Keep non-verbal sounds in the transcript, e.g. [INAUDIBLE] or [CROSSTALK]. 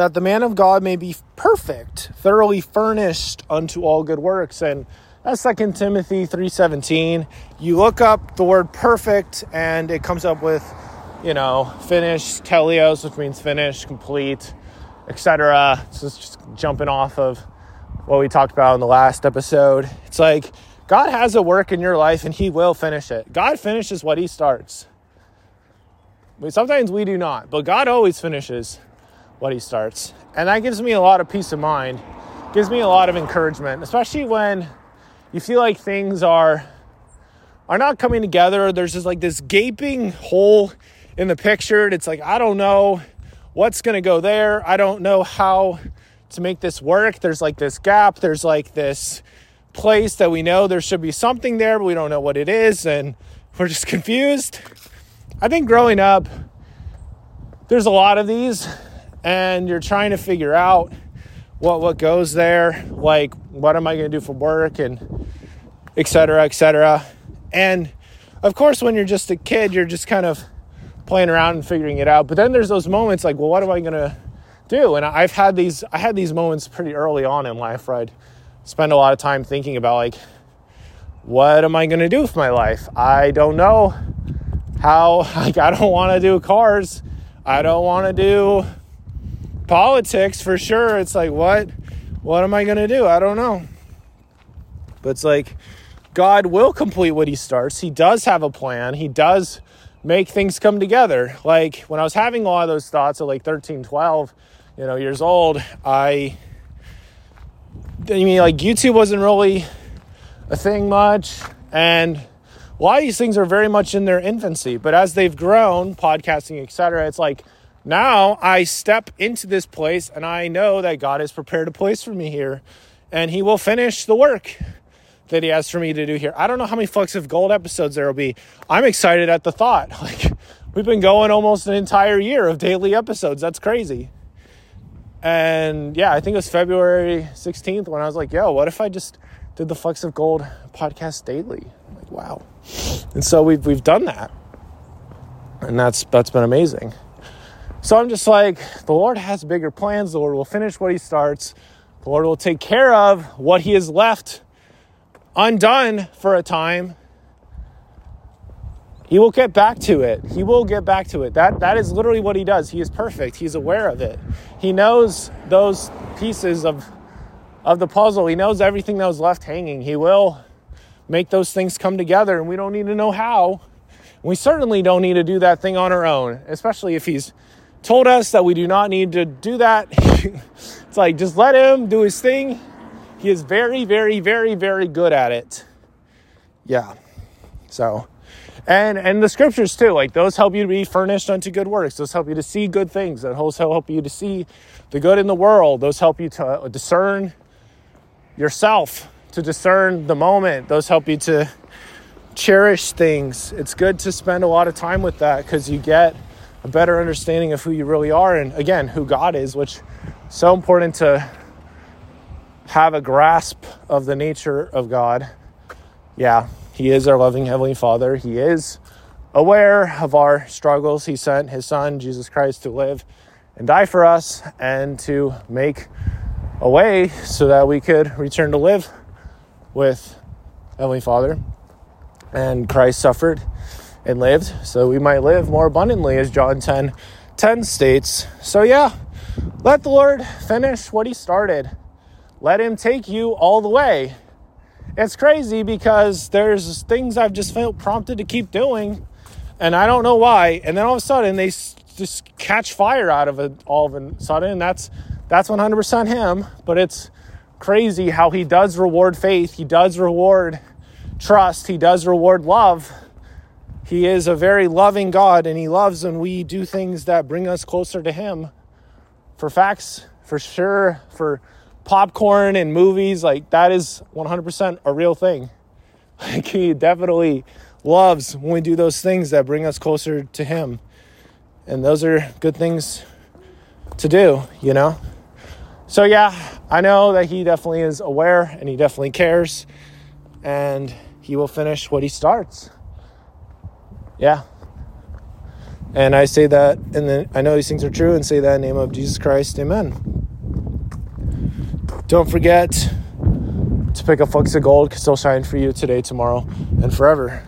that the man of God may be perfect, thoroughly furnished unto all good works. And that's Second Timothy 3:17. You look up the word perfect and it comes up with, you know, finished, teleos, which means finished, complete, etc. So it's just jumping off of what we talked about in the last episode. It's like God has a work in your life and he will finish it. God finishes what he starts. Sometimes we do not, but God always finishes what he starts. And that gives me a lot of peace of mind, gives me a lot of encouragement, especially when you feel like things are are not coming together. There's just like this gaping hole in the picture. It's like I don't know what's going to go there. I don't know how to make this work. There's like this gap. There's like this place that we know there should be something there, but we don't know what it is and we're just [LAUGHS] confused. I think growing up there's a lot of these and you're trying to figure out what what goes there, like what am I going to do for work and et cetera, et cetera. And of course, when you're just a kid, you're just kind of playing around and figuring it out. But then there's those moments like, well, what am I going to do? And I've had these, I had these moments pretty early on in life where I'd spend a lot of time thinking about like, what am I going to do with my life? I don't know how, [LAUGHS] like, I don't want to do cars. I don't want to do politics for sure. It's like, what? What am I going to do? I don't know. But it's like, God will complete what He starts. He does have a plan. He does make things come together. Like when I was having a lot of those thoughts at like 13, 12, you know, years old, I, I mean, like YouTube wasn't really a thing much. And a lot of these things are very much in their infancy. But as they've grown, podcasting, etc., it's like, now I step into this place and I know that God has prepared a place for me here and He will finish the work that He has for me to do here. I don't know how many Flecks of Gold episodes there will be. I'm excited at the thought. [LAUGHS] Like, we've been going almost an entire year of daily episodes. That's crazy. And yeah, I think it was February 16th when I was like, yo, what if I just did the Flecks of Gold podcast daily? Like, wow. And so we've, we've done that. And that's, that's been amazing. So I'm just like, the Lord has bigger plans. The Lord will finish what He starts. The Lord will take care of what He has left undone for a time. He will get back to it. He will get back to it. That, that is literally what He does. He is perfect. He's aware of it. He knows those pieces of, of the puzzle. He knows everything that was left hanging. He will make those things come together, and we don't need to know how. We certainly don't need to do that thing on our own, especially if He's told us that we do not need to do that. [LAUGHS] it's like just let him do his thing. He is very, very, very, very good at it. Yeah. So, and and the scriptures too, like those help you to be furnished unto good works. Those help you to see good things. That also help you to see the good in the world. Those help you to uh, discern yourself, to discern the moment. Those help you to cherish things. It's good to spend a lot of time with that because you get a better understanding of who you really are and again who God is, which so important to have a grasp of the nature of God. Yeah, He is our loving Heavenly Father. He is aware of our struggles. He sent His Son, Jesus Christ, to live and die for us and to make a way so that we could return to live with Heavenly Father. And Christ suffered and lived so we might live more abundantly as John 10 10 states. So yeah, let the Lord finish what he started. Let him take you all the way. It's crazy because there's things I've just felt prompted to keep doing and I don't know why. And then all of a sudden they just catch fire out of it all of a sudden. That's that's 100% him, but it's crazy how he does reward faith, he does reward trust, he does reward love he is a very loving God and He loves when we do things that bring us closer to Him. For facts, for sure, for popcorn and movies, like that is 100% a real thing. [LAUGHS] Like He definitely loves when we do those things that bring us closer to Him. And those are good things to do, you know? So, yeah, I know that He definitely is aware and He definitely cares. And He will finish what He starts yeah. And I say that, and then I know these things are true, and say that in the name of Jesus Christ. Amen. Don't forget to pick up Flecks of Gold because they'll shine for you today, tomorrow, and forever.